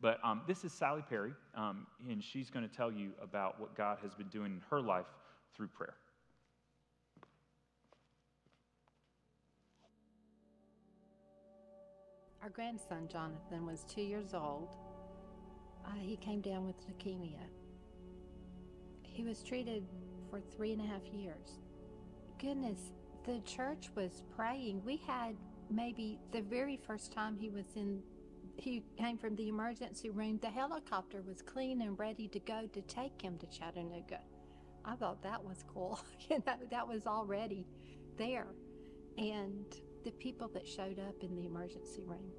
But um, this is Sally Perry, um, and she's going to tell you about what God has been doing in her life through prayer. Our grandson, Jonathan, was two years old. Uh, he came down with leukemia. He was treated for three and a half years. Goodness, the church was praying. We had maybe the very first time he was in, he came from the emergency room, the helicopter was clean and ready to go to take him to Chattanooga. I thought that was cool. you know, that was already there. And the people that showed up in the emergency room.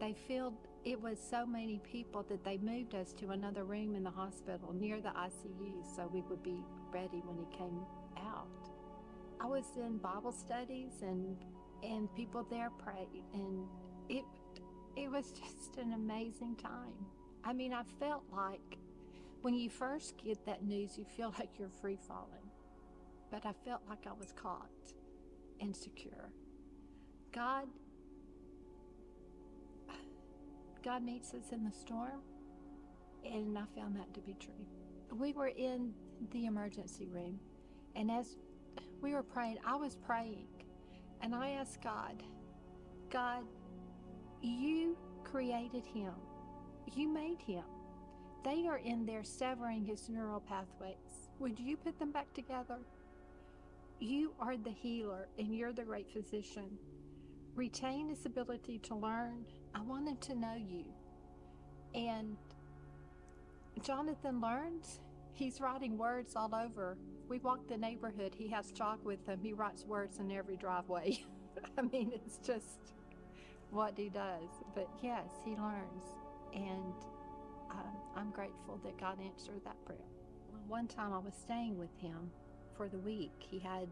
They filled, it was so many people that they moved us to another room in the hospital near the ICU so we would be ready when he came out. I was in Bible studies and and people there prayed and it it was just an amazing time. I mean, I felt like when you first get that news, you feel like you're free falling. But I felt like I was caught and secure. God God meets us in the storm, and I found that to be true. We were in the emergency room, and as we were praying, I was praying, and I asked God, God, you created him, you made him. They are in there severing his neural pathways. Would you put them back together? You are the healer, and you're the great physician retain his ability to learn. I wanted to know you. And Jonathan learns. He's writing words all over. We walk the neighborhood. He has chalk with him. He writes words in every driveway. I mean, it's just what he does. But yes, he learns. And um, I'm grateful that God answered that prayer. One time I was staying with him for the week. He had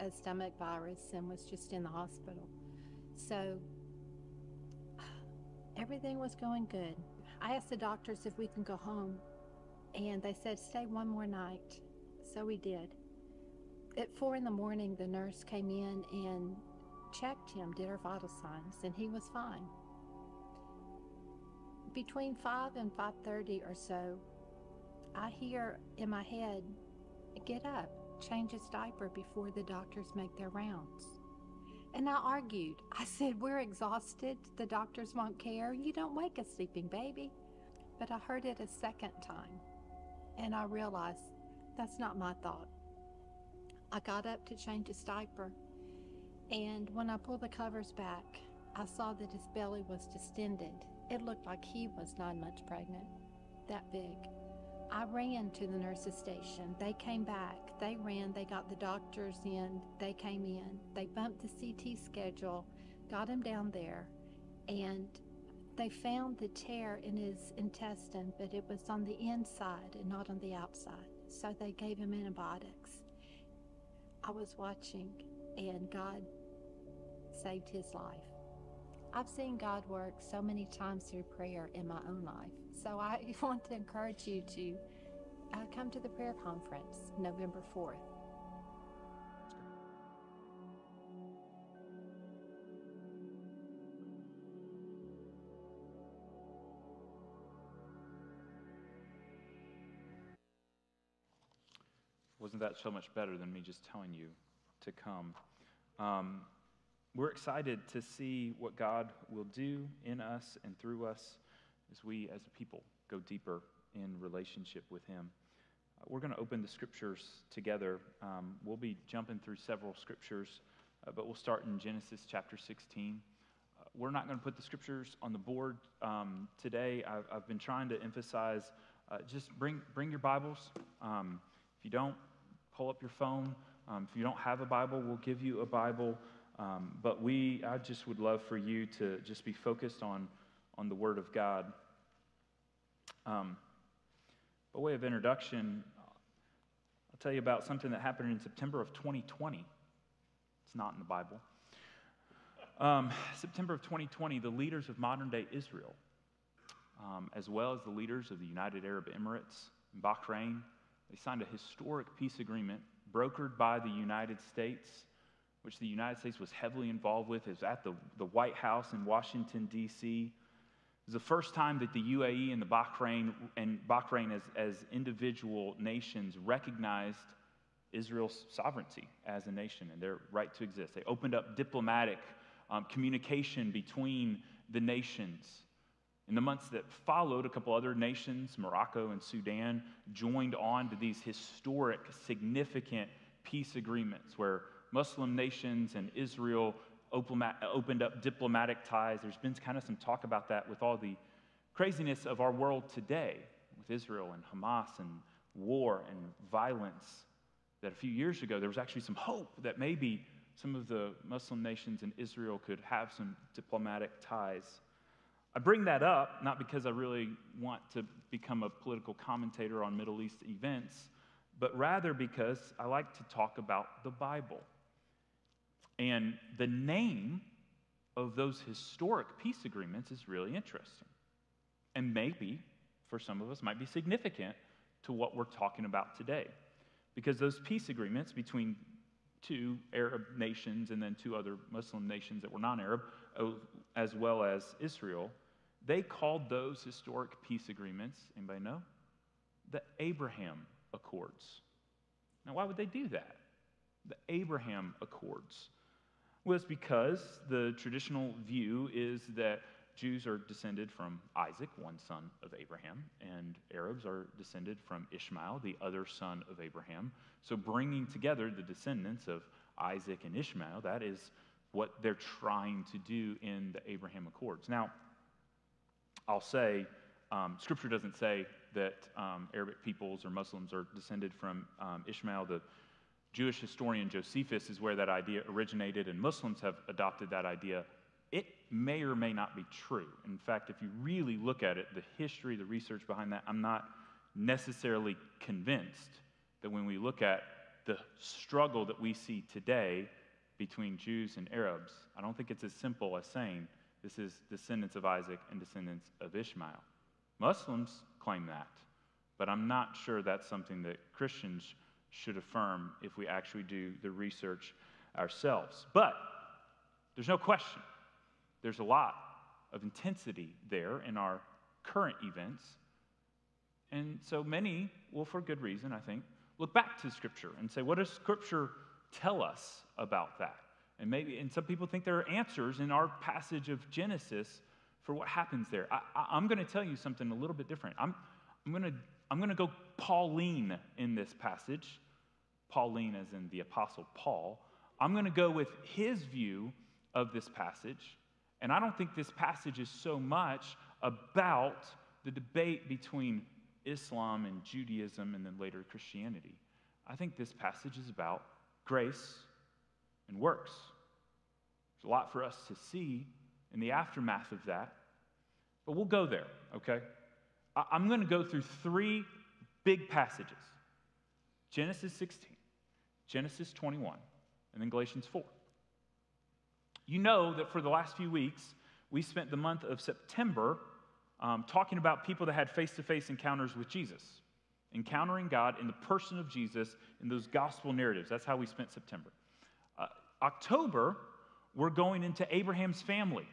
a stomach virus and was just in the hospital. So everything was going good. I asked the doctors if we can go home, and they said stay one more night. So we did. At four in the morning, the nurse came in and checked him, did her vital signs, and he was fine. Between five and five thirty or so, I hear in my head, "Get up." change his diaper before the doctors make their rounds. And I argued. I said, We're exhausted. The doctors won't care. You don't wake a sleeping baby. But I heard it a second time, and I realized that's not my thought. I got up to change his diaper, and when I pulled the covers back, I saw that his belly was distended. It looked like he was nine months pregnant, that big. I ran to the nurse's station. They came back. They ran. They got the doctors in. They came in. They bumped the CT schedule, got him down there, and they found the tear in his intestine, but it was on the inside and not on the outside. So they gave him antibiotics. I was watching, and God saved his life. I've seen God work so many times through prayer in my own life. So I want to encourage you to uh, come to the prayer conference November 4th. Wasn't that so much better than me just telling you to come? Um, we're excited to see what God will do in us and through us as we, as a people, go deeper in relationship with Him. Uh, we're going to open the scriptures together. Um, we'll be jumping through several scriptures, uh, but we'll start in Genesis chapter 16. Uh, we're not going to put the scriptures on the board um, today. I've, I've, been trying to emphasize uh, just bring, bring your Bibles. Um, if you don't, pull up your phone. Um, if you don't have a Bible, we'll give you a Bible. Um, but we, I just would love for you to just be focused on, on the Word of God. Um, by way of introduction, I'll tell you about something that happened in September of 2020. It's not in the Bible. Um, September of 2020, the leaders of modern day Israel, um, as well as the leaders of the United Arab Emirates and Bahrain, they signed a historic peace agreement brokered by the United States which the United States was heavily involved with, is at the, the White House in Washington, D.C. It was the first time that the UAE and the Bahrain and Bahrain as, as individual nations recognized Israel's sovereignty as a nation and their right to exist. They opened up diplomatic um, communication between the nations. In the months that followed, a couple other nations, Morocco and Sudan, joined on to these historic, significant peace agreements where Muslim nations and Israel opened up diplomatic ties. There's been kind of some talk about that with all the craziness of our world today, with Israel and Hamas and war and violence. That a few years ago, there was actually some hope that maybe some of the Muslim nations and Israel could have some diplomatic ties. I bring that up not because I really want to become a political commentator on Middle East events, but rather because I like to talk about the Bible. And the name of those historic peace agreements is really interesting. And maybe, for some of us, might be significant to what we're talking about today. Because those peace agreements between two Arab nations and then two other Muslim nations that were non Arab, oh, as well as Israel, they called those historic peace agreements, anybody know? The Abraham Accords. Now, why would they do that? The Abraham Accords was because the traditional view is that Jews are descended from Isaac, one son of Abraham, and Arabs are descended from Ishmael, the other son of Abraham. So, bringing together the descendants of Isaac and Ishmael, that is what they're trying to do in the Abraham Accords. Now, I'll say, um, Scripture doesn't say that um, Arabic peoples or Muslims are descended from um, Ishmael. The Jewish historian Josephus is where that idea originated, and Muslims have adopted that idea. It may or may not be true. In fact, if you really look at it, the history, the research behind that, I'm not necessarily convinced that when we look at the struggle that we see today between Jews and Arabs, I don't think it's as simple as saying this is descendants of Isaac and descendants of Ishmael. Muslims claim that, but I'm not sure that's something that Christians should affirm if we actually do the research ourselves. But there's no question, there's a lot of intensity there in our current events. And so many will, for good reason, I think, look back to Scripture and say, what does Scripture tell us about that? And maybe, and some people think there are answers in our passage of Genesis for what happens there. I, am going to tell you something a little bit different. I'm, I'm going to I'm going to go Pauline in this passage. Pauline, as in the Apostle Paul. I'm going to go with his view of this passage. And I don't think this passage is so much about the debate between Islam and Judaism and then later Christianity. I think this passage is about grace and works. There's a lot for us to see in the aftermath of that, but we'll go there, okay? I'm going to go through three big passages Genesis 16, Genesis 21, and then Galatians 4. You know that for the last few weeks, we spent the month of September um, talking about people that had face to face encounters with Jesus, encountering God in the person of Jesus in those gospel narratives. That's how we spent September. Uh, October, we're going into Abraham's family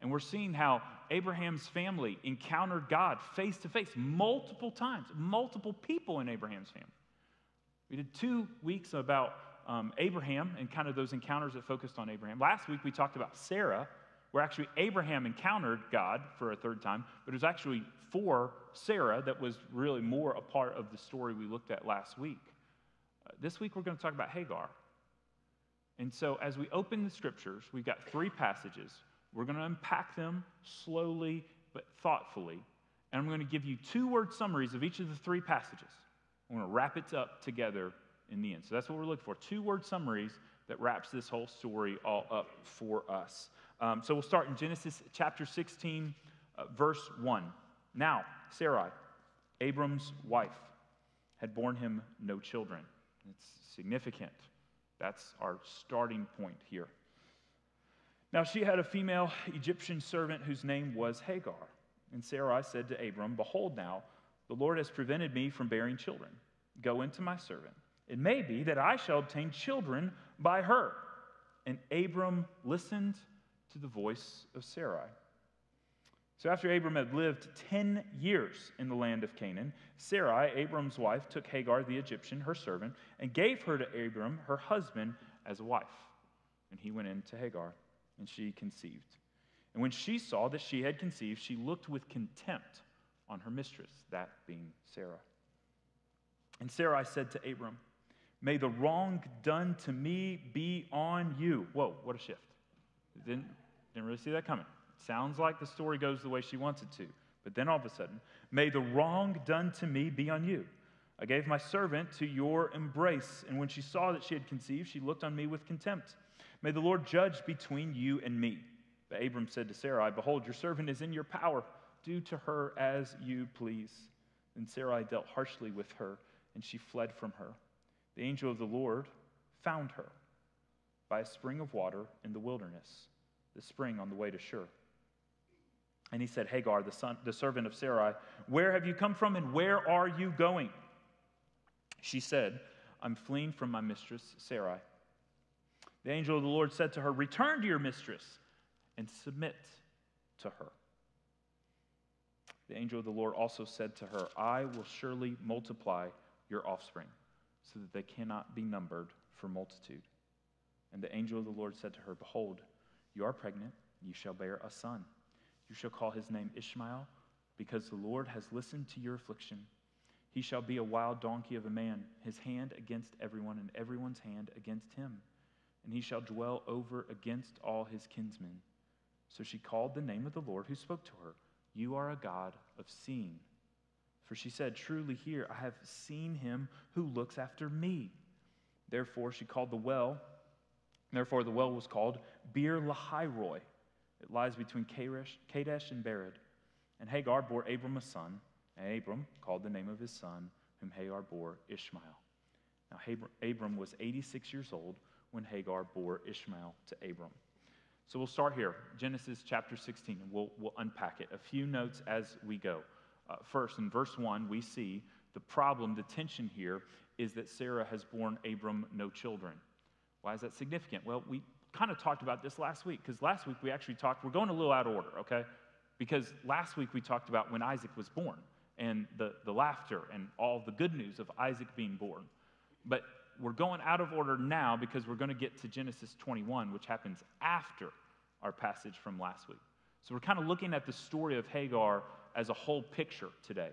and we're seeing how Abraham's family encountered God face to face multiple times, multiple people in Abraham's family. We did two weeks about um, Abraham and kind of those encounters that focused on Abraham. Last week we talked about Sarah, where actually Abraham encountered God for a third time, but it was actually for Sarah that was really more a part of the story we looked at last week. Uh, this week we're going to talk about Hagar. And so as we open the scriptures, we've got three passages we're going to unpack them slowly but thoughtfully. And I'm going to give you two word summaries of each of the three passages. I'm going to wrap it up together in the end. So that's what we're looking for two word summaries that wraps this whole story all up for us. Um, so we'll start in Genesis chapter 16, uh, verse 1. Now, Sarai, Abram's wife, had borne him no children. It's significant. That's our starting point here. Now she had a female Egyptian servant whose name was Hagar. And Sarai said to Abram, Behold, now, the Lord has prevented me from bearing children. Go into my servant. It may be that I shall obtain children by her. And Abram listened to the voice of Sarai. So after Abram had lived 10 years in the land of Canaan, Sarai, Abram's wife, took Hagar the Egyptian, her servant, and gave her to Abram, her husband, as a wife. And he went in to Hagar, and she conceived. And when she saw that she had conceived, she looked with contempt on her mistress, that being Sarah. And Sarai said to Abram, May the wrong done to me be on you. Whoa, what a shift. Didn't, didn't really see that coming. Sounds like the story goes the way she wants it to. But then all of a sudden, may the wrong done to me be on you. I gave my servant to your embrace, and when she saw that she had conceived, she looked on me with contempt. May the Lord judge between you and me. But Abram said to Sarai, Behold, your servant is in your power. Do to her as you please. And Sarai dealt harshly with her, and she fled from her. The angel of the Lord found her by a spring of water in the wilderness, the spring on the way to Shur. And he said, Hagar, the, son, the servant of Sarai, where have you come from and where are you going? She said, I'm fleeing from my mistress, Sarai. The angel of the Lord said to her, Return to your mistress and submit to her. The angel of the Lord also said to her, I will surely multiply your offspring so that they cannot be numbered for multitude. And the angel of the Lord said to her, Behold, you are pregnant, you shall bear a son. You shall call his name Ishmael, because the Lord has listened to your affliction. He shall be a wild donkey of a man, his hand against everyone, and everyone's hand against him. And he shall dwell over against all his kinsmen. So she called the name of the Lord who spoke to her, You are a God of seeing. For she said, Truly here I have seen him who looks after me. Therefore she called the well, therefore the well was called Beer Lahai Roi it lies between Kadesh and Bered. And Hagar bore Abram a son, and Abram called the name of his son, whom Hagar bore Ishmael. Now, Abram was 86 years old when Hagar bore Ishmael to Abram. So we'll start here, Genesis chapter 16, and we'll, we'll unpack it. A few notes as we go. Uh, first, in verse 1, we see the problem, the tension here is that Sarah has borne Abram no children. Why is that significant? Well, we kind of talked about this last week because last week we actually talked, we're going a little out of order, okay? Because last week we talked about when Isaac was born and the, the laughter and all the good news of Isaac being born. But we're going out of order now because we're going to get to Genesis 21, which happens after our passage from last week. So we're kind of looking at the story of Hagar as a whole picture today.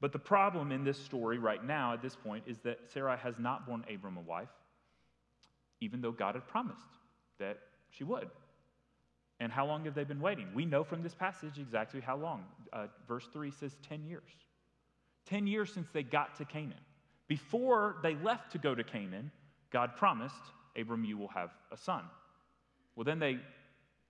But the problem in this story right now, at this point, is that Sarah has not borne Abram a wife, even though God had promised that she would. And how long have they been waiting? We know from this passage exactly how long. Uh, verse 3 says 10 years. 10 years since they got to Canaan. Before they left to go to Canaan, God promised, Abram, you will have a son. Well, then they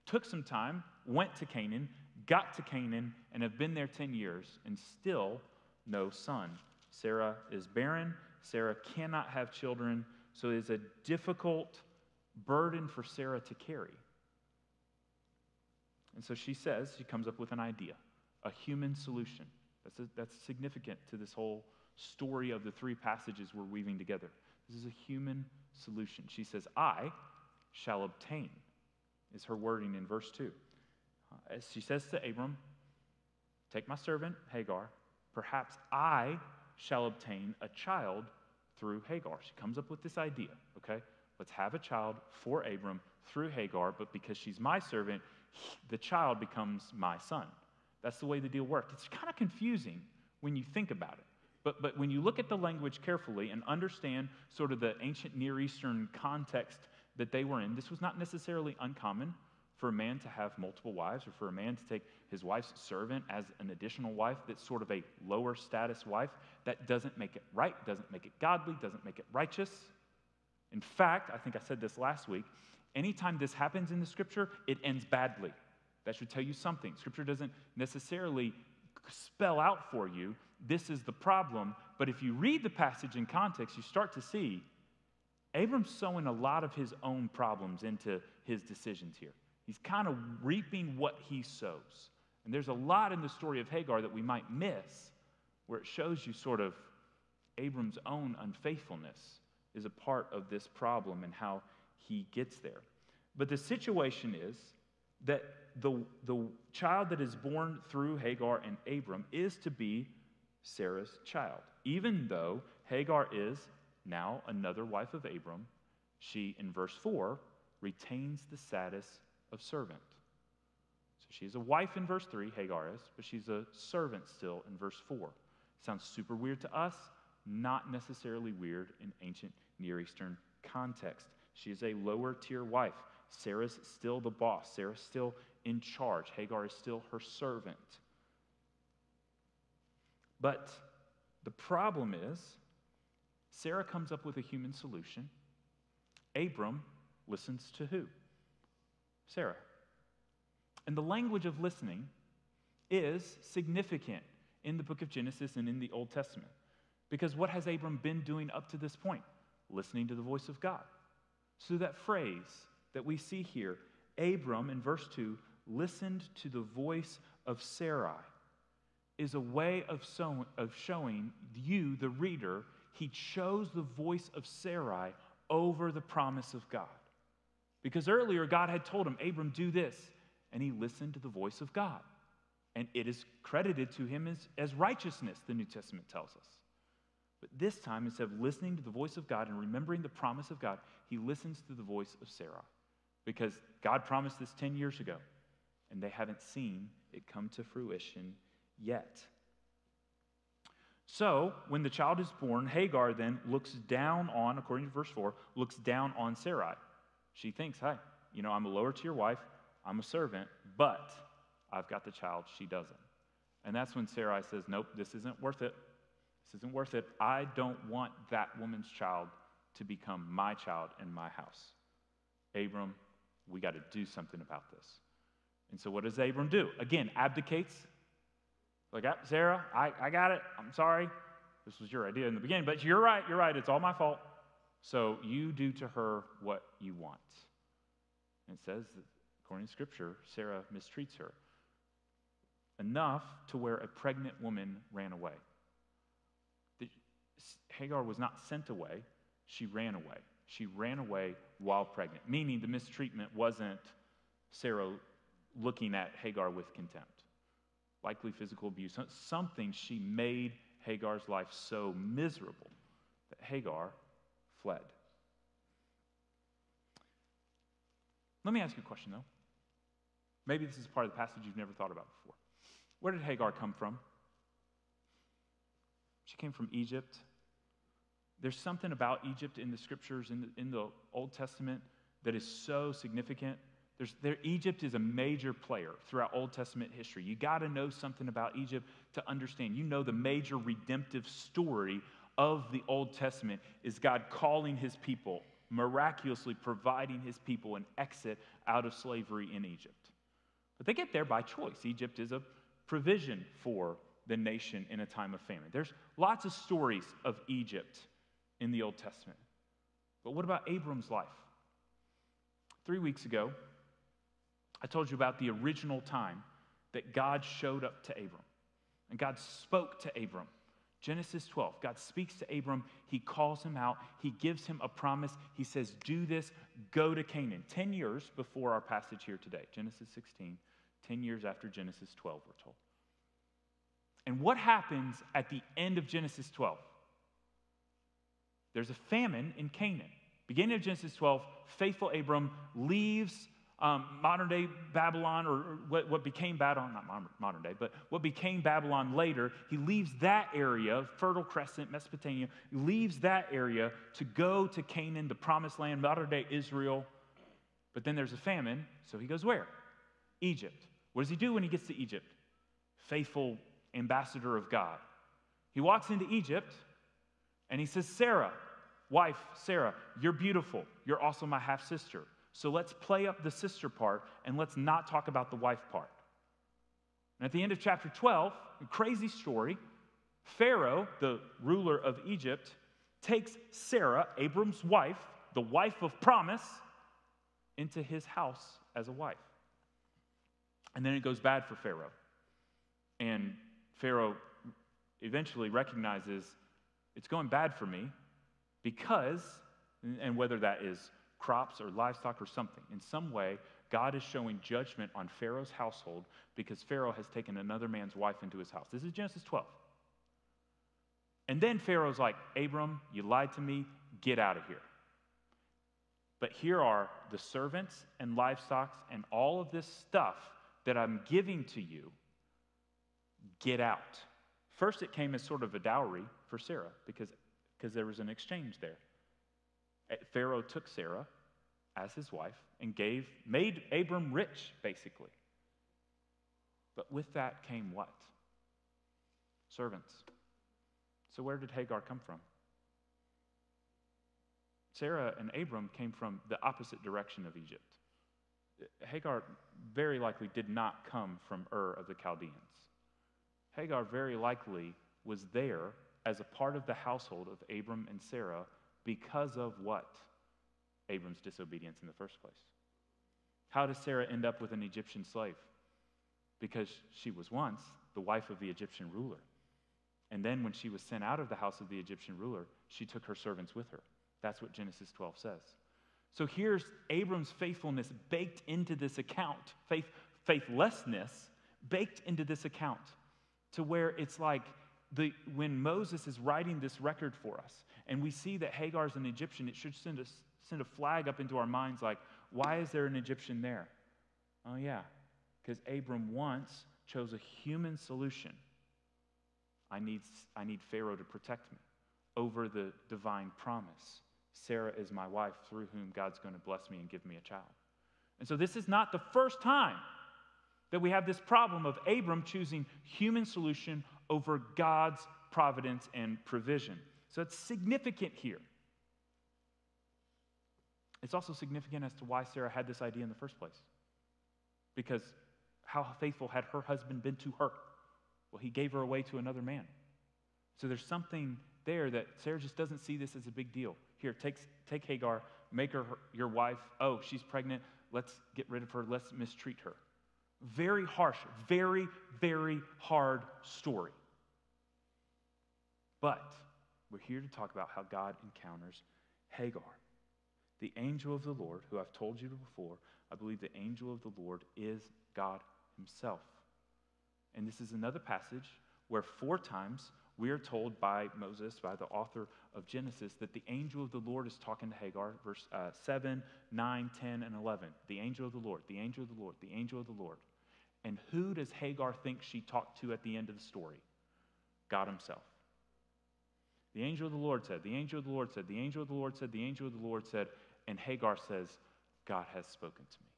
took some time, went to Canaan, got to Canaan, and have been there 10 years, and still no son. Sarah is barren. Sarah cannot have children. So it is a difficult burden for Sarah to carry. And so she says, she comes up with an idea, a human solution. That's, a, that's significant to this whole story of the three passages we're weaving together. This is a human solution. She says, I shall obtain, is her wording in verse 2. Uh, as she says to Abram, Take my servant, Hagar. Perhaps I shall obtain a child through Hagar. She comes up with this idea, okay? Let's have a child for Abram through Hagar, but because she's my servant, the child becomes my son. That's the way the deal worked. It's kind of confusing when you think about it. But, but when you look at the language carefully and understand sort of the ancient Near Eastern context that they were in, this was not necessarily uncommon for a man to have multiple wives or for a man to take his wife's servant as an additional wife that's sort of a lower status wife. That doesn't make it right, doesn't make it godly, doesn't make it righteous. In fact, I think I said this last week, anytime this happens in the scripture, it ends badly. That should tell you something. Scripture doesn't necessarily spell out for you this is the problem, but if you read the passage in context, you start to see Abram's sowing a lot of his own problems into his decisions here. He's kind of reaping what he sows. And there's a lot in the story of Hagar that we might miss where it shows you sort of Abram's own unfaithfulness is a part of this problem and how he gets there. But the situation is that the, the child that is born through Hagar and Abram is to be Sarah's child. Even though Hagar is now another wife of Abram, she, in verse 4, retains the status of servant. So she's a wife in verse 3, Hagar is, but she's a servant still in verse 4. Sounds super weird to us, not necessarily weird in ancient Near Eastern context. She is a lower tier wife. Sarah's still the boss, Sarah's still in charge. Hagar is still her servant. But the problem is, Sarah comes up with a human solution. Abram listens to who? Sarah. And the language of listening is significant in the book of Genesis and in the Old Testament. Because what has Abram been doing up to this point? Listening to the voice of God. So that phrase that we see here, Abram in verse 2 listened to the voice of Sarai, is a way of, so, of showing you, the reader, he chose the voice of Sarai over the promise of God. Because earlier, God had told him, Abram, do this. And he listened to the voice of God. And it is credited to him as, as righteousness, the New Testament tells us. But this time, instead of listening to the voice of God and remembering the promise of God, he listens to the voice of Sarah. Because God promised this 10 years ago, and they haven't seen it come to fruition yet. So, when the child is born, Hagar then looks down on, according to verse 4, looks down on Sarai. She thinks, hey, you know, I'm a lower tier wife, I'm a servant, but I've got the child. She doesn't. And that's when Sarai says, nope, this isn't worth it. This isn't worth it. I don't want that woman's child to become my child in my house. Abram, we got to do something about this. And so, what does Abram do? Again, abdicates. Like, ah, Sarah, I, I got it. I'm sorry. This was your idea in the beginning, but you're right. You're right. It's all my fault. So, you do to her what you want. And it says that, according to Scripture, Sarah mistreats her enough to where a pregnant woman ran away. Hagar was not sent away, she ran away. She ran away while pregnant, meaning the mistreatment wasn't Sarah looking at Hagar with contempt. Likely physical abuse, something she made Hagar's life so miserable that Hagar fled. Let me ask you a question, though. Maybe this is part of the passage you've never thought about before. Where did Hagar come from? She came from Egypt. There's something about Egypt in the scriptures, in the, in the Old Testament, that is so significant. There's, there, Egypt is a major player throughout Old Testament history. You got to know something about Egypt to understand. You know the major redemptive story of the Old Testament is God calling his people, miraculously providing his people an exit out of slavery in Egypt. But they get there by choice. Egypt is a provision for the nation in a time of famine. There's lots of stories of Egypt in the Old Testament. But what about Abram's life? Three weeks ago, I told you about the original time that God showed up to Abram. And God spoke to Abram. Genesis 12, God speaks to Abram. He calls him out. He gives him a promise. He says, Do this, go to Canaan. 10 years before our passage here today, Genesis 16, 10 years after Genesis 12, we're told. And what happens at the end of Genesis 12? There's a famine in Canaan. Beginning of Genesis 12, faithful Abram leaves um, modern day Babylon, or, what, what became Babylon, not modern day, but what became Babylon later. He leaves that area, Fertile Crescent, Mesopotamia, leaves that area to go to Canaan, the promised land, modern day Israel. But then there's a famine, so he goes where? Egypt. What does he do when he gets to Egypt? Faithful ambassador of God. He walks into Egypt and he says, Sarah, wife, Sarah, you're beautiful. You're also my half sister. So let's play up the sister part and let's not talk about the wife part. And at the end of chapter 12, a crazy story, Pharaoh, the ruler of Egypt, takes Sarah, Abram's wife, the wife of promise, into his house as a wife. And then it goes bad for Pharaoh. And Pharaoh eventually recognizes it's going bad for me because, and whether that is crops or livestock or something, in some way, God is showing judgment on Pharaoh's household because Pharaoh has taken another man's wife into his house. This is Genesis 12. And then Pharaoh's like, Abram, you lied to me, get out of here. But here are the servants and livestock and all of this stuff that I'm giving to you. Get out. First, it came as sort of a dowry for Sarah because, because there was an exchange there. Eh, Pharaoh took Sarah as his wife and gave, made Abram rich, basically. But with that came what? Servants. So, where did Hagar come from? Sarah and Abram came from the opposite direction of Egypt. Hagar very likely did not come from Ur of the Chaldeans. Hagar very likely was there as a part of the household of Abram and Sarah because of what? Abram's disobedience in the first place. How does Sarah end up with an Egyptian slave? Because she was once the wife of the Egyptian ruler. And then when she was sent out of the house of the Egyptian ruler, she took her servants with her. That's what Genesis 12 says. So here's Abram's faithfulness baked into this account, faith, faithlessness baked into this account, to where it's like the, when Moses is writing this record for us, and we see that Hagar is an Egyptian, it should send, us, send a flag up into our minds like, why is there an Egyptian there? Oh, yeah, because Abram once chose a human solution. I need, I need Pharaoh to protect me over the divine promise. Sarah is my wife through whom God's going to bless me and give me a child. And so this is not the first time that we have this problem of Abram choosing human solution over God's providence and provision. So it's significant here. It's also significant as to why Sarah had this idea in the first place. Because how faithful had her husband been to her? Well, he gave her away to another man. So there's something there that Sarah just doesn't see this as a big deal. Here, take, take Hagar, make her your wife. Oh, she's pregnant. Let's get rid of her. Let's mistreat her. Very harsh, very, very hard story. But we're here to talk about how God encounters Hagar. The angel of the Lord, who I've told you before, I believe the angel of the Lord is God Himself. And this is another passage where four times we are told by Moses, by the author of Genesis, that the angel of the Lord is talking to Hagar, verse uh, 7, 9, 10, and 11. The angel of the Lord, the angel of the Lord, the angel of the Lord. And who does Hagar think she talked to at the end of the story? God Himself. The angel of the Lord said, the angel of the Lord said, the angel of the Lord said, the angel of the Lord said, and Hagar says, God has spoken to me.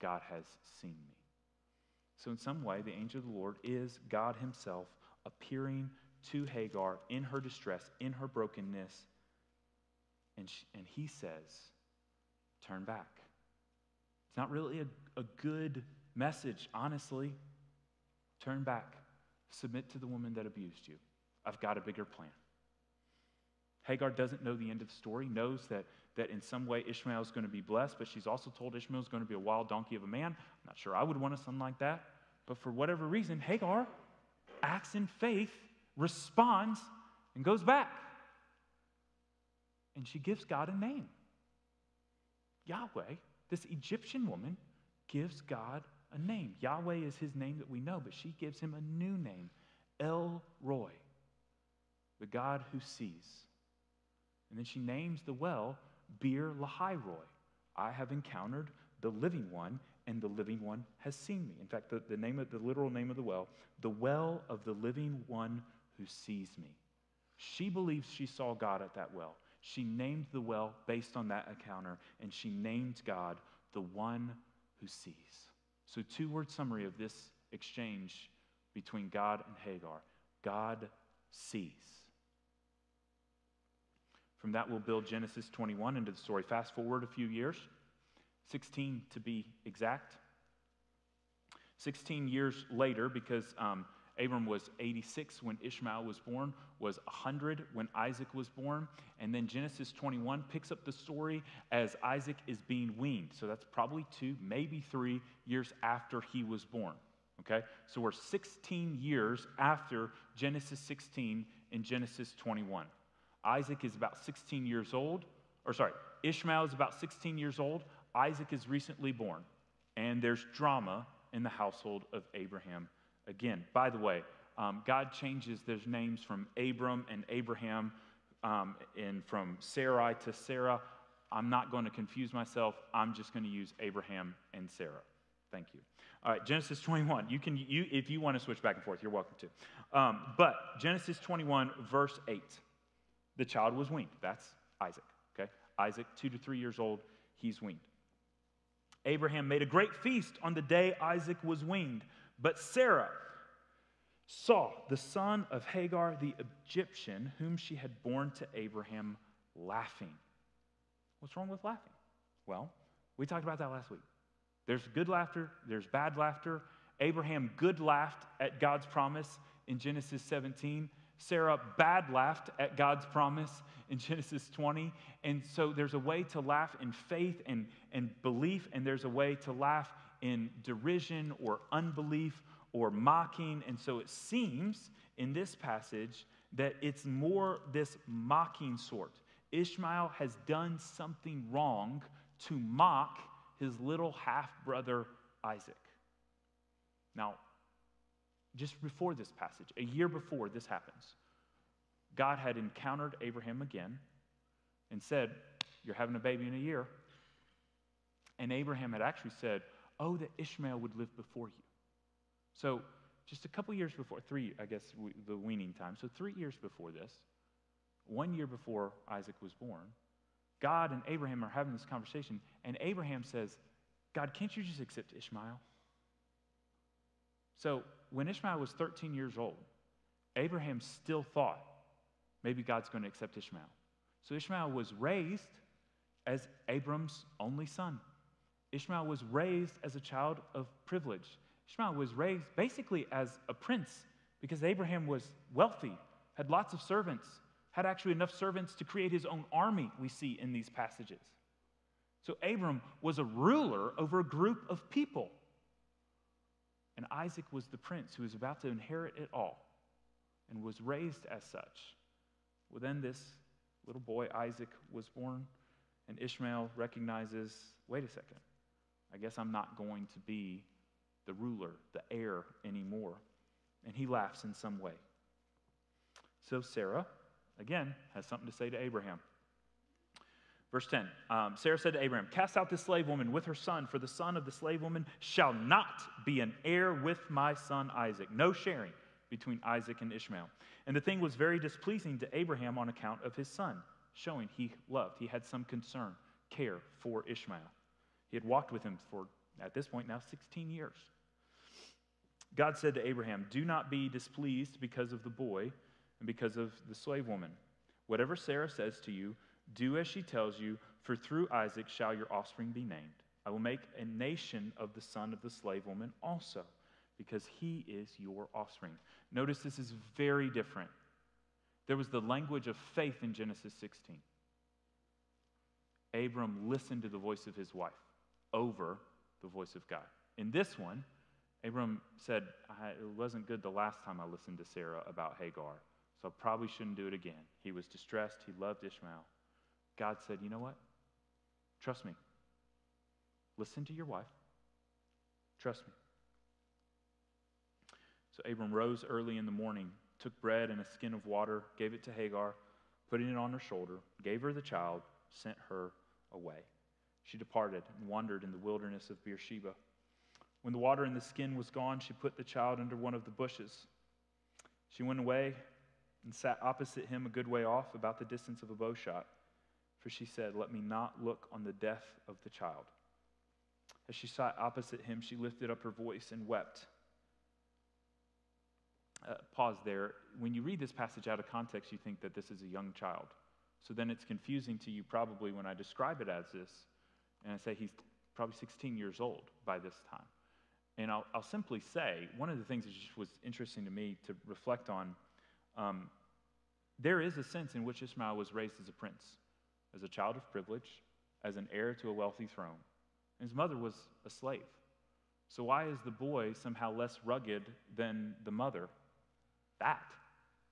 God has seen me. So, in some way, the angel of the Lord is God Himself appearing to Hagar in her distress, in her brokenness. And, she, and he says, Turn back. It's not really a, a good message, honestly. Turn back. Submit to the woman that abused you. I've got a bigger plan. Hagar doesn't know the end of the story, knows that, that in some way Ishmael is going to be blessed, but she's also told Ishmael is going to be a wild donkey of a man. I'm not sure I would want a son like that. But for whatever reason, Hagar acts in faith, responds, and goes back. And she gives God a name Yahweh. This Egyptian woman gives God a name. Yahweh is his name that we know, but she gives him a new name El Roi, the God who sees. And then she names the well Beer Lahai Roi. I have encountered the living one, and the living one has seen me. In fact, the, the name of the literal name of the well, the well of the living one who sees me. She believes she saw God at that well. She named the well based on that encounter, and she named God the one who sees. So, two word summary of this exchange between God and Hagar God sees. From that, we'll build Genesis 21 into the story. Fast forward a few years. 16 to be exact. 16 years later, because um, Abram was 86 when Ishmael was born, was 100 when Isaac was born. And then Genesis 21 picks up the story as Isaac is being weaned. So that's probably two, maybe three years after he was born. Okay? So we're 16 years after Genesis 16 and Genesis 21. Isaac is about 16 years old, or sorry, Ishmael is about 16 years old. Isaac is recently born, and there's drama in the household of Abraham again. By the way, um, God changes their names from Abram and Abraham um, and from Sarai to Sarah. I'm not going to confuse myself. I'm just going to use Abraham and Sarah. Thank you. All right, Genesis 21. You can, you, if you want to switch back and forth, you're welcome to. Um, but Genesis 21, verse 8. The child was weaned. That's Isaac. Okay, Isaac, two to three years old, he's weaned. Abraham made a great feast on the day Isaac was weaned, but Sarah saw the son of Hagar the Egyptian, whom she had borne to Abraham, laughing. What's wrong with laughing? Well, we talked about that last week. There's good laughter, there's bad laughter. Abraham good laughed at God's promise in Genesis 17. Sarah bad laughed at God's promise in Genesis 20. And so there's a way to laugh in faith and, and belief, and there's a way to laugh in derision or unbelief or mocking. And so it seems in this passage that it's more this mocking sort. Ishmael has done something wrong to mock his little half brother Isaac. Now, just before this passage, a year before this happens, God had encountered Abraham again and said, You're having a baby in a year. And Abraham had actually said, Oh, that Ishmael would live before you. So, just a couple years before, three, I guess, the weaning time. So, three years before this, one year before Isaac was born, God and Abraham are having this conversation, and Abraham says, God, can't you just accept Ishmael? So, when Ishmael was 13 years old, Abraham still thought maybe God's going to accept Ishmael. So, Ishmael was raised as Abram's only son. Ishmael was raised as a child of privilege. Ishmael was raised basically as a prince because Abraham was wealthy, had lots of servants, had actually enough servants to create his own army, we see in these passages. So Abram was a ruler over a group of people. And Isaac was the prince who was about to inherit it all and was raised as such. Well, then this little boy, Isaac, was born, and Ishmael recognizes wait a second, I guess I'm not going to be the ruler, the heir anymore. And he laughs in some way. So Sarah, again, has something to say to Abraham. Verse 10 um, Sarah said to Abraham, Cast out this slave woman with her son, for the son of the slave woman shall not be an heir with my son Isaac. No sharing between Isaac and Ishmael. And the thing was very displeasing to Abraham on account of his son, showing he loved, he had some concern, care for Ishmael. He had walked with him for, at this point, now 16 years. God said to Abraham, Do not be displeased because of the boy and because of the slave woman. Whatever Sarah says to you, do as she tells you, for through Isaac shall your offspring be named. I will make a nation of the son of the slave woman also, because he is your offspring. Notice this is very different. There was the language of faith in Genesis 16. Abram listened to the voice of his wife over the voice of God. In this one, Abram said, It wasn't good the last time I listened to Sarah about Hagar, so I probably shouldn't do it again. He was distressed, he loved Ishmael. God said, You know what? Trust me. Listen to your wife. Trust me. So Abram rose early in the morning, took bread and a skin of water, gave it to Hagar, putting it on her shoulder, gave her the child, sent her away. She departed and wandered in the wilderness of Beersheba. When the water in the skin was gone, she put the child under one of the bushes. She went away and sat opposite him a good way off, about the distance of a bow shot. For she said, Let me not look on the death of the child. As she sat opposite him, she lifted up her voice and wept. Uh, pause there. When you read this passage out of context, you think that this is a young child. So then it's confusing to you probably when I describe it as this, and I say he's probably 16 years old by this time. And I'll, I'll simply say, one of the things that just was interesting to me to reflect on, um, there is a sense in which Ishmael was raised as a prince as a child of privilege, as an heir to a wealthy throne. And his mother was a slave. So, why is the boy somehow less rugged than the mother? That,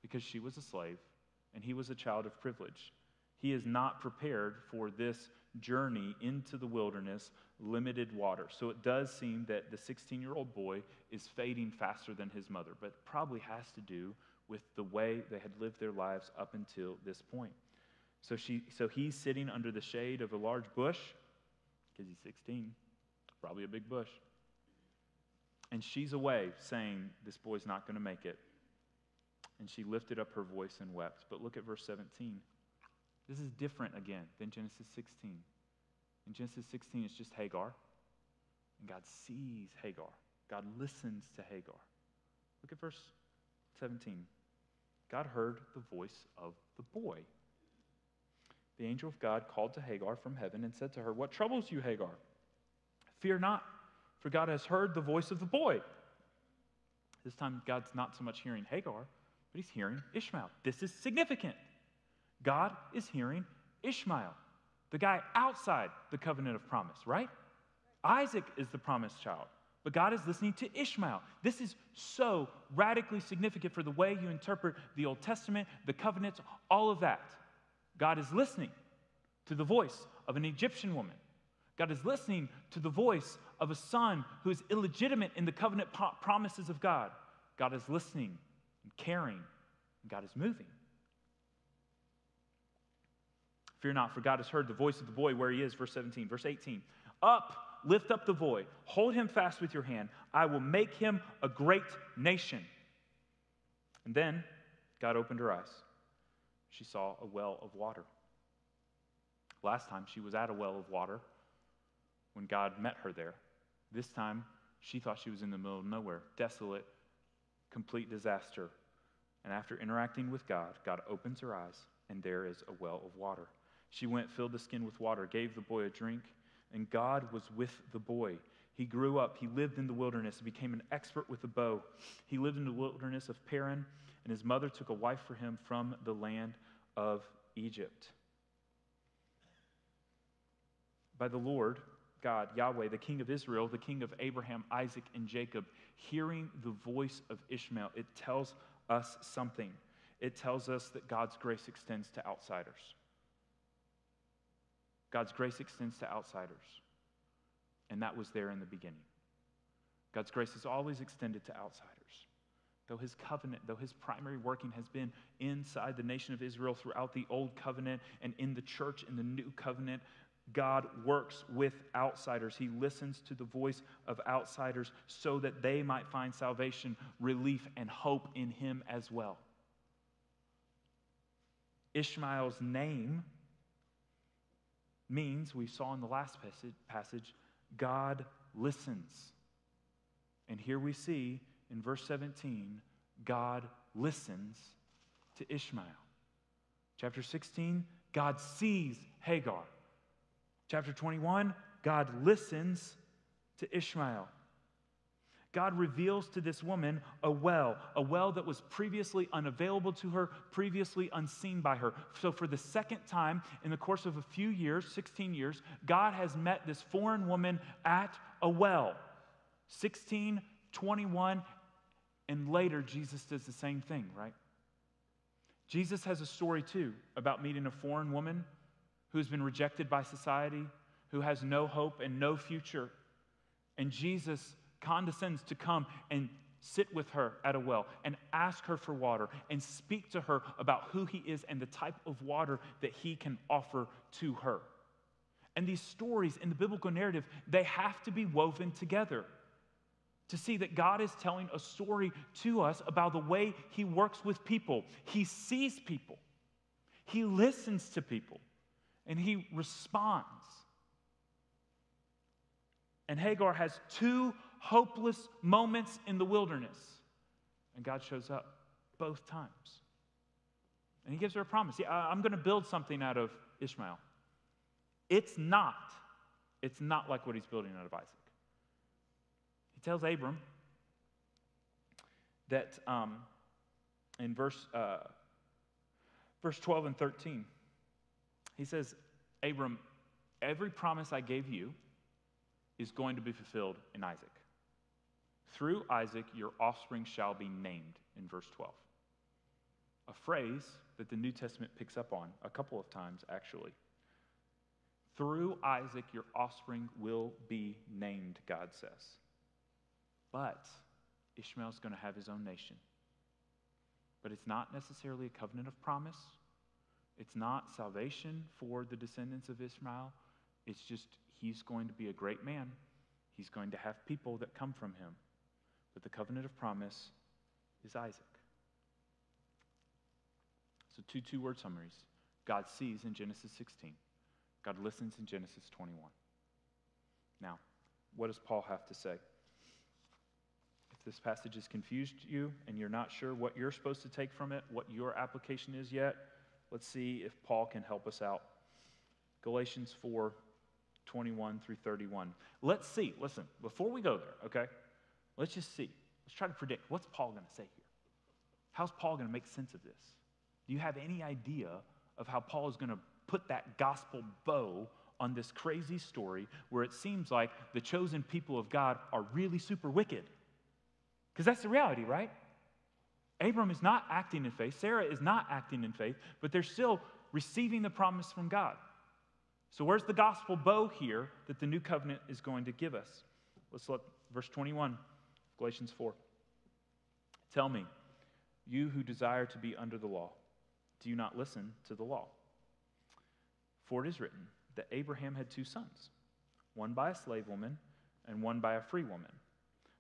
because she was a slave and he was a child of privilege. He is not prepared for this journey into the wilderness, limited water. So it does seem that the 16 year old boy is fading faster than his mother, but probably has to do with the way they had lived their lives up until this point. So, she, so he's sitting under the shade of a large bush because he's 16, probably a big bush. And she's away saying, This boy's not going to make it. And she lifted up her voice and wept. But look at verse 17. This is different again than Genesis 16. In Genesis 16, it's just Hagar. And God sees Hagar, God listens to Hagar. Look at verse 17. God heard the voice of the boy. The angel of God called to Hagar from heaven and said to her, What troubles you, Hagar? Fear not, for God has heard the voice of the boy. This time, God's not so much hearing Hagar, but he's hearing Ishmael. This is significant. God is hearing Ishmael, the guy outside the covenant of promise, right? Isaac is the promised child, but God is listening to Ishmael. This is so radically significant for the way you interpret the Old Testament, the covenants, all of that. God is listening to the voice of an Egyptian woman. God is listening to the voice of a son who is illegitimate in the covenant promises of God. God is listening and caring, and God is moving. Fear not, for God has heard the voice of the boy where he is. Verse 17. Verse 18. Up, lift up the boy, hold him fast with your hand. I will make him a great nation. And then God opened her eyes. She saw a well of water. Last time she was at a well of water when God met her there. This time she thought she was in the middle of nowhere, desolate, complete disaster. And after interacting with God, God opens her eyes, and there is a well of water. She went, filled the skin with water, gave the boy a drink, and God was with the boy. He grew up, he lived in the wilderness, became an expert with the bow. He lived in the wilderness of Paran, and his mother took a wife for him from the land of Egypt. By the Lord, God, Yahweh, the King of Israel, the King of Abraham, Isaac, and Jacob, hearing the voice of Ishmael, it tells us something. It tells us that God's grace extends to outsiders. God's grace extends to outsiders. And that was there in the beginning. God's grace is always extended to outsiders. Though his covenant, though his primary working has been inside the nation of Israel throughout the old covenant and in the church in the new covenant, God works with outsiders. He listens to the voice of outsiders so that they might find salvation, relief, and hope in him as well. Ishmael's name means, we saw in the last passage, God listens. And here we see in verse 17, God listens to Ishmael. Chapter 16, God sees Hagar. Chapter 21, God listens to Ishmael. God reveals to this woman a well, a well that was previously unavailable to her, previously unseen by her. So, for the second time in the course of a few years, 16 years, God has met this foreign woman at a well. 16, 21, and later, Jesus does the same thing, right? Jesus has a story too about meeting a foreign woman who's been rejected by society, who has no hope and no future. And Jesus condescends to come and sit with her at a well and ask her for water and speak to her about who he is and the type of water that he can offer to her. And these stories in the biblical narrative, they have to be woven together to see that God is telling a story to us about the way he works with people. He sees people, he listens to people, and he responds. And Hagar has two hopeless moments in the wilderness. And God shows up both times. And he gives her a promise. Yeah, I'm going to build something out of Ishmael. It's not. It's not like what he's building out of Isaac. Tells Abram that um, in verse, uh, verse 12 and 13, he says, Abram, every promise I gave you is going to be fulfilled in Isaac. Through Isaac, your offspring shall be named, in verse 12. A phrase that the New Testament picks up on a couple of times, actually. Through Isaac, your offspring will be named, God says. But Ishmael's going to have his own nation. But it's not necessarily a covenant of promise. It's not salvation for the descendants of Ishmael. It's just he's going to be a great man. He's going to have people that come from him. But the covenant of promise is Isaac. So, two two word summaries God sees in Genesis 16, God listens in Genesis 21. Now, what does Paul have to say? This passage has confused you and you're not sure what you're supposed to take from it, what your application is yet, let's see if Paul can help us out. Galatians 4 21 through 31. Let's see, listen, before we go there, okay, let's just see. Let's try to predict what's Paul going to say here? How's Paul going to make sense of this? Do you have any idea of how Paul is going to put that gospel bow on this crazy story where it seems like the chosen people of God are really super wicked? Because that's the reality, right? Abram is not acting in faith, Sarah is not acting in faith, but they're still receiving the promise from God. So, where's the gospel bow here that the new covenant is going to give us? Let's look, verse 21, Galatians 4. Tell me, you who desire to be under the law, do you not listen to the law? For it is written that Abraham had two sons, one by a slave woman and one by a free woman.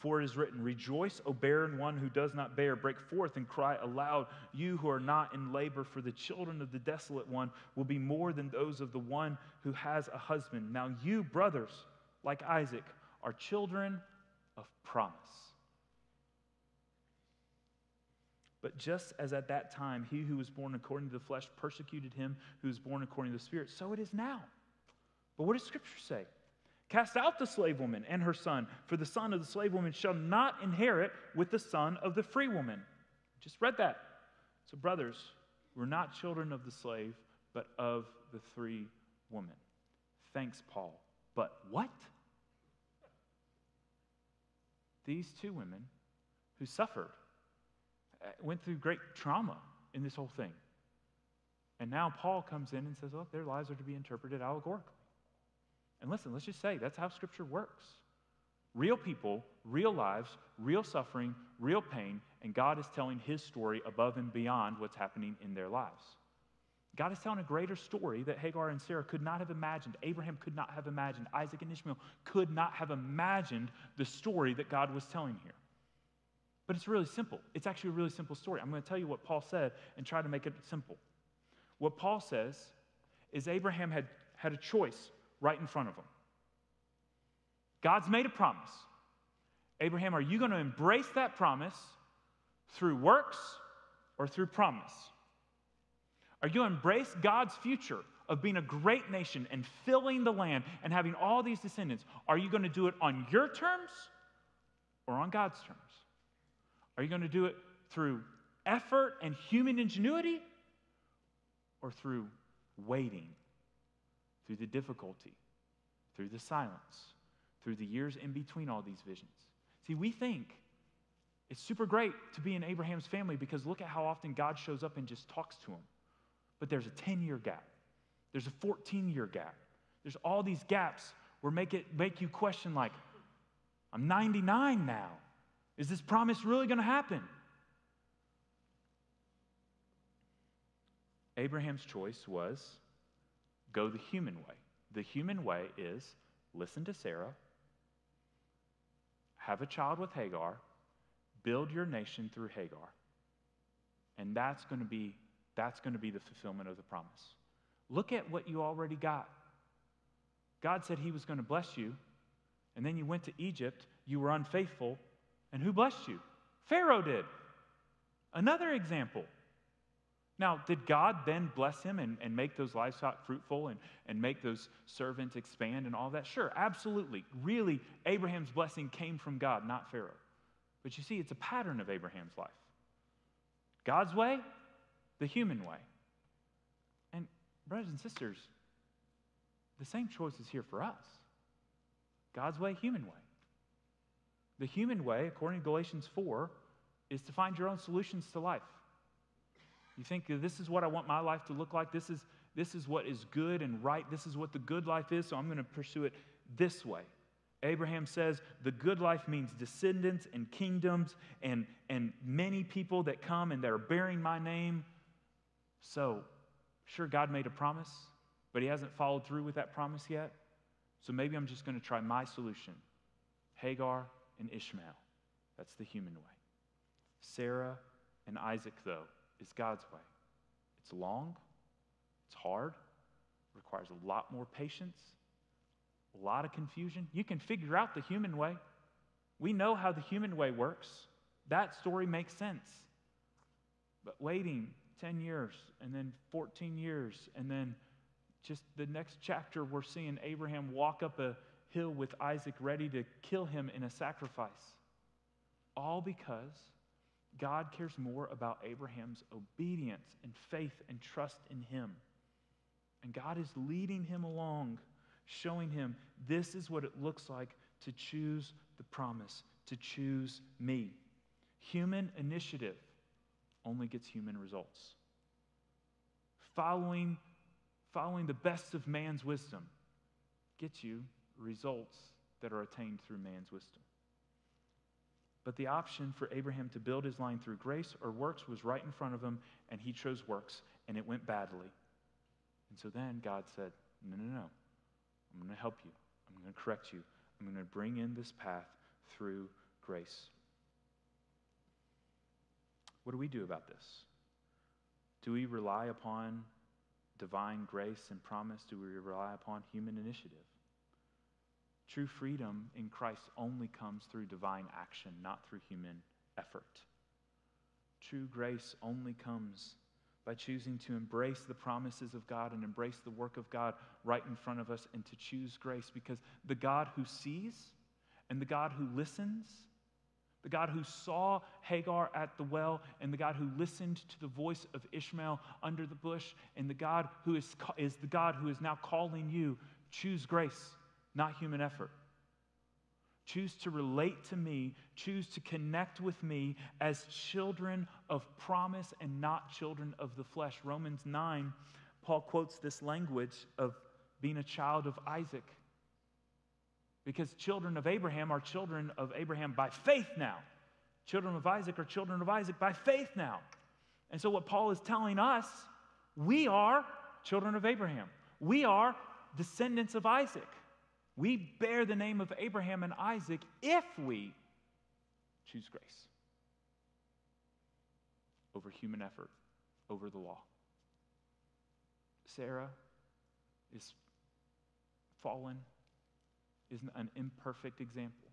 For it is written, Rejoice, O barren one who does not bear. Break forth and cry aloud, you who are not in labor, for the children of the desolate one will be more than those of the one who has a husband. Now, you, brothers, like Isaac, are children of promise. But just as at that time he who was born according to the flesh persecuted him who was born according to the Spirit, so it is now. But what does Scripture say? Cast out the slave woman and her son, for the son of the slave woman shall not inherit with the son of the free woman. Just read that. So, brothers, we're not children of the slave, but of the free woman. Thanks, Paul. But what? These two women who suffered, uh, went through great trauma in this whole thing. And now Paul comes in and says, look, their lives are to be interpreted allegorically. And listen, let's just say that's how Scripture works. Real people, real lives, real suffering, real pain, and God is telling His story above and beyond what's happening in their lives. God is telling a greater story that Hagar and Sarah could not have imagined. Abraham could not have imagined. Isaac and Ishmael could not have imagined the story that God was telling here. But it's really simple. It's actually a really simple story. I'm going to tell you what Paul said and try to make it simple. What Paul says is Abraham had, had a choice right in front of them. God's made a promise. Abraham, are you going to embrace that promise through works or through promise? Are you going to embrace God's future of being a great nation and filling the land and having all these descendants? Are you going to do it on your terms or on God's terms? Are you going to do it through effort and human ingenuity or through waiting through the difficulty, through the silence, through the years in between all these visions. See, we think it's super great to be in Abraham's family because look at how often God shows up and just talks to him. But there's a 10 year gap, there's a 14 year gap. There's all these gaps where make it make you question like, I'm 99 now. Is this promise really going to happen? Abraham's choice was go the human way. The human way is listen to Sarah, have a child with Hagar, build your nation through Hagar. And that's going to be that's going to be the fulfillment of the promise. Look at what you already got. God said he was going to bless you, and then you went to Egypt, you were unfaithful, and who blessed you? Pharaoh did. Another example. Now, did God then bless him and, and make those livestock fruitful and, and make those servants expand and all that? Sure, absolutely. Really, Abraham's blessing came from God, not Pharaoh. But you see, it's a pattern of Abraham's life God's way, the human way. And, brothers and sisters, the same choice is here for us God's way, human way. The human way, according to Galatians 4, is to find your own solutions to life. You think this is what I want my life to look like. This is, this is what is good and right. This is what the good life is, so I'm going to pursue it this way. Abraham says the good life means descendants and kingdoms and, and many people that come and that are bearing my name. So, sure, God made a promise, but he hasn't followed through with that promise yet. So maybe I'm just going to try my solution Hagar and Ishmael. That's the human way. Sarah and Isaac, though, is God's way. It's long, it's hard, requires a lot more patience, a lot of confusion. You can figure out the human way. We know how the human way works. That story makes sense. But waiting 10 years and then 14 years and then just the next chapter, we're seeing Abraham walk up a hill with Isaac ready to kill him in a sacrifice. All because God cares more about Abraham's obedience and faith and trust in him. And God is leading him along, showing him this is what it looks like to choose the promise, to choose me. Human initiative only gets human results. Following, following the best of man's wisdom gets you results that are attained through man's wisdom. But the option for Abraham to build his line through grace or works was right in front of him, and he chose works, and it went badly. And so then God said, No, no, no. I'm going to help you. I'm going to correct you. I'm going to bring in this path through grace. What do we do about this? Do we rely upon divine grace and promise? Do we rely upon human initiative? True freedom in Christ only comes through divine action, not through human effort. True grace only comes by choosing to embrace the promises of God and embrace the work of God right in front of us and to choose grace because the God who sees and the God who listens, the God who saw Hagar at the well and the God who listened to the voice of Ishmael under the bush and the God who is, is the God who is now calling you, choose grace not human effort. Choose to relate to me, choose to connect with me as children of promise and not children of the flesh. Romans 9, Paul quotes this language of being a child of Isaac. Because children of Abraham are children of Abraham by faith now. Children of Isaac are children of Isaac by faith now. And so, what Paul is telling us, we are children of Abraham. We are descendants of Isaac. We bear the name of Abraham and Isaac if we choose grace over human effort, over the law. Sarah is fallen, is an imperfect example.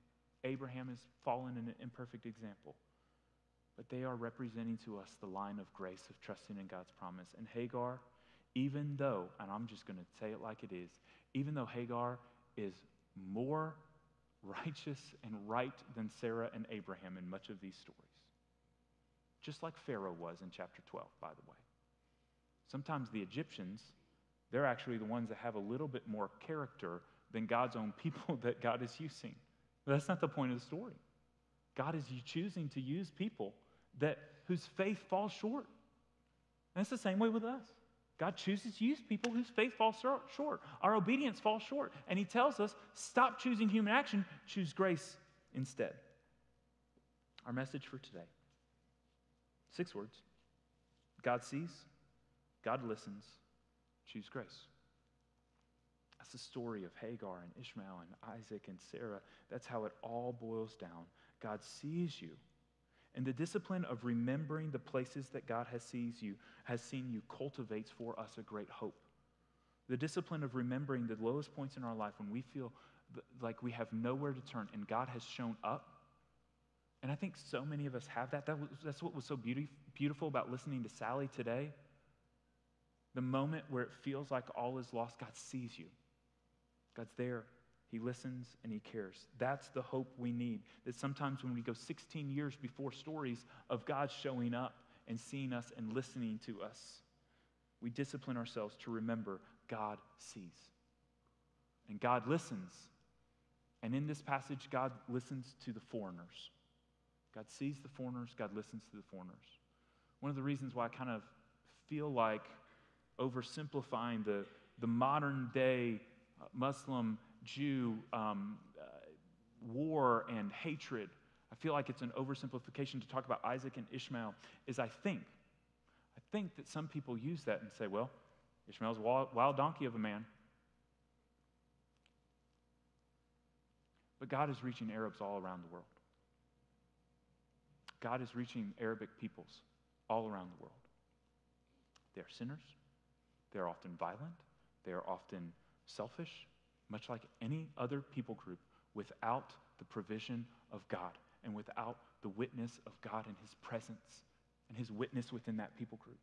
Abraham is fallen in an imperfect example. But they are representing to us the line of grace of trusting in God's promise. And Hagar, even though, and I'm just going to say it like it is, even though Hagar is more righteous and right than Sarah and Abraham in much of these stories. Just like Pharaoh was in chapter 12, by the way. Sometimes the Egyptians, they're actually the ones that have a little bit more character than God's own people that God is using. But that's not the point of the story. God is choosing to use people that whose faith falls short. And it's the same way with us. God chooses to use people whose faith falls short. Our obedience falls short. And He tells us stop choosing human action, choose grace instead. Our message for today six words God sees, God listens, choose grace. That's the story of Hagar and Ishmael and Isaac and Sarah. That's how it all boils down. God sees you and the discipline of remembering the places that God has, sees you, has seen you cultivates for us a great hope. The discipline of remembering the lowest points in our life when we feel like we have nowhere to turn and God has shown up. And I think so many of us have that. that was, that's what was so beauty, beautiful about listening to Sally today. The moment where it feels like all is lost, God sees you. God's there. He listens and He cares. That's the hope we need. That sometimes when we go 16 years before stories of God showing up and seeing us and listening to us, we discipline ourselves to remember God sees. And God listens. And in this passage, God listens to the foreigners. God sees the foreigners, God listens to the foreigners. One of the reasons why I kind of feel like oversimplifying the, the modern day uh, Muslim Jew um, uh, war and hatred, I feel like it's an oversimplification to talk about Isaac and Ishmael, is I think, I think that some people use that and say, well, Ishmael's a wild, wild donkey of a man. But God is reaching Arabs all around the world. God is reaching Arabic peoples all around the world. They are sinners. They are often violent. They are often selfish, much like any other people group, without the provision of God and without the witness of God and His presence and His witness within that people group.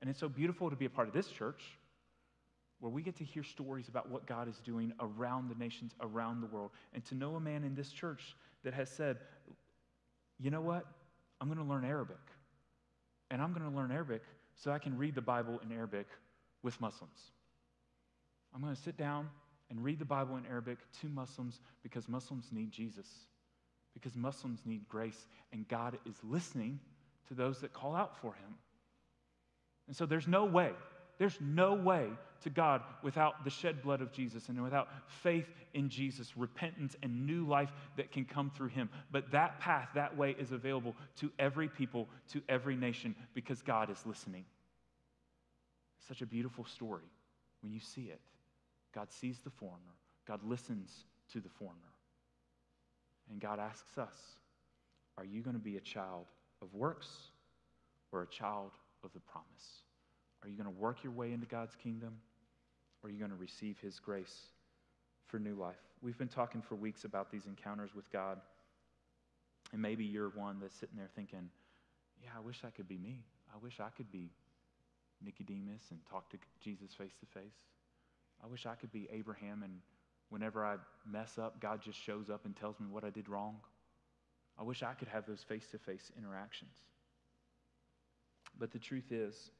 And it's so beautiful to be a part of this church where we get to hear stories about what God is doing around the nations, around the world, and to know a man in this church that has said, you know what? I'm going to learn Arabic. And I'm going to learn Arabic so I can read the Bible in Arabic with Muslims. I'm going to sit down and read the Bible in Arabic to Muslims because Muslims need Jesus, because Muslims need grace, and God is listening to those that call out for him. And so there's no way, there's no way to God without the shed blood of Jesus and without faith in Jesus, repentance, and new life that can come through him. But that path, that way is available to every people, to every nation, because God is listening. Such a beautiful story when you see it. God sees the foreigner, God listens to the foreigner. And God asks us Are you going to be a child of works or a child of the promise? Are you going to work your way into God's kingdom? Or are you going to receive His grace for new life? We've been talking for weeks about these encounters with God. And maybe you're one that's sitting there thinking, yeah, I wish that could be me. I wish I could be Nicodemus and talk to Jesus face to face. I wish I could be Abraham and whenever I mess up, God just shows up and tells me what I did wrong. I wish I could have those face to face interactions. But the truth is,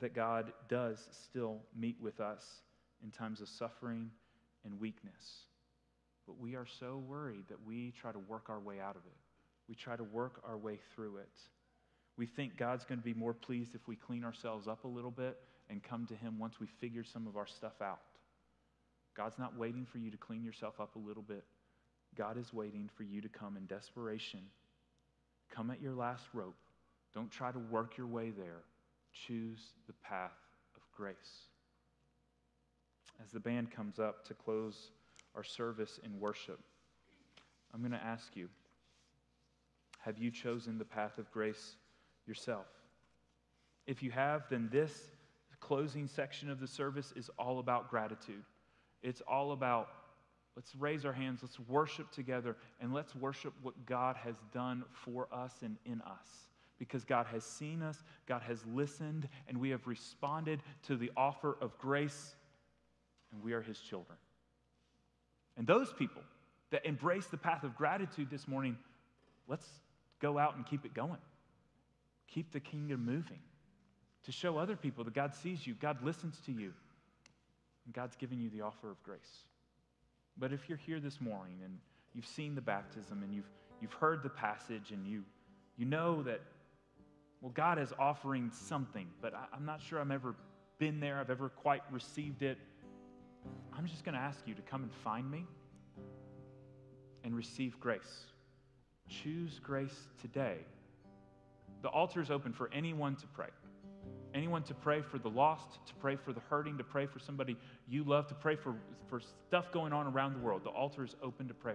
that God does still meet with us in times of suffering and weakness. But we are so worried that we try to work our way out of it. We try to work our way through it. We think God's going to be more pleased if we clean ourselves up a little bit and come to Him once we figure some of our stuff out. God's not waiting for you to clean yourself up a little bit. God is waiting for you to come in desperation. Come at your last rope. Don't try to work your way there choose the path of grace. As the band comes up to close our service in worship, I'm going to ask you have you chosen the path of grace yourself? If you have, then this closing section of the service is all about gratitude. It's all about let's raise our hands, let's worship together, and let's worship what God has done for us and in us because God has seen us, God has listened, and we have responded to the offer of grace, and we are His children. And those people that embrace the path of gratitude this morning, let's go out and keep it going. Keep the kingdom moving to show other people that God sees you, God listens to you, and God's giving you the offer of grace. But if you're here this morning and you've seen the baptism and you've, you've heard the passage and you, you know that well, God is offering something, but I, am not sure I've ever been there, I've ever quite received it. I'm just going to ask you to come and find me and receive grace. Choose grace today. The altar is open for anyone to pray. Anyone to pray for the lost, to pray for the hurting, to pray for somebody you love, to pray for, for stuff going on around the world. The altar is open to pray.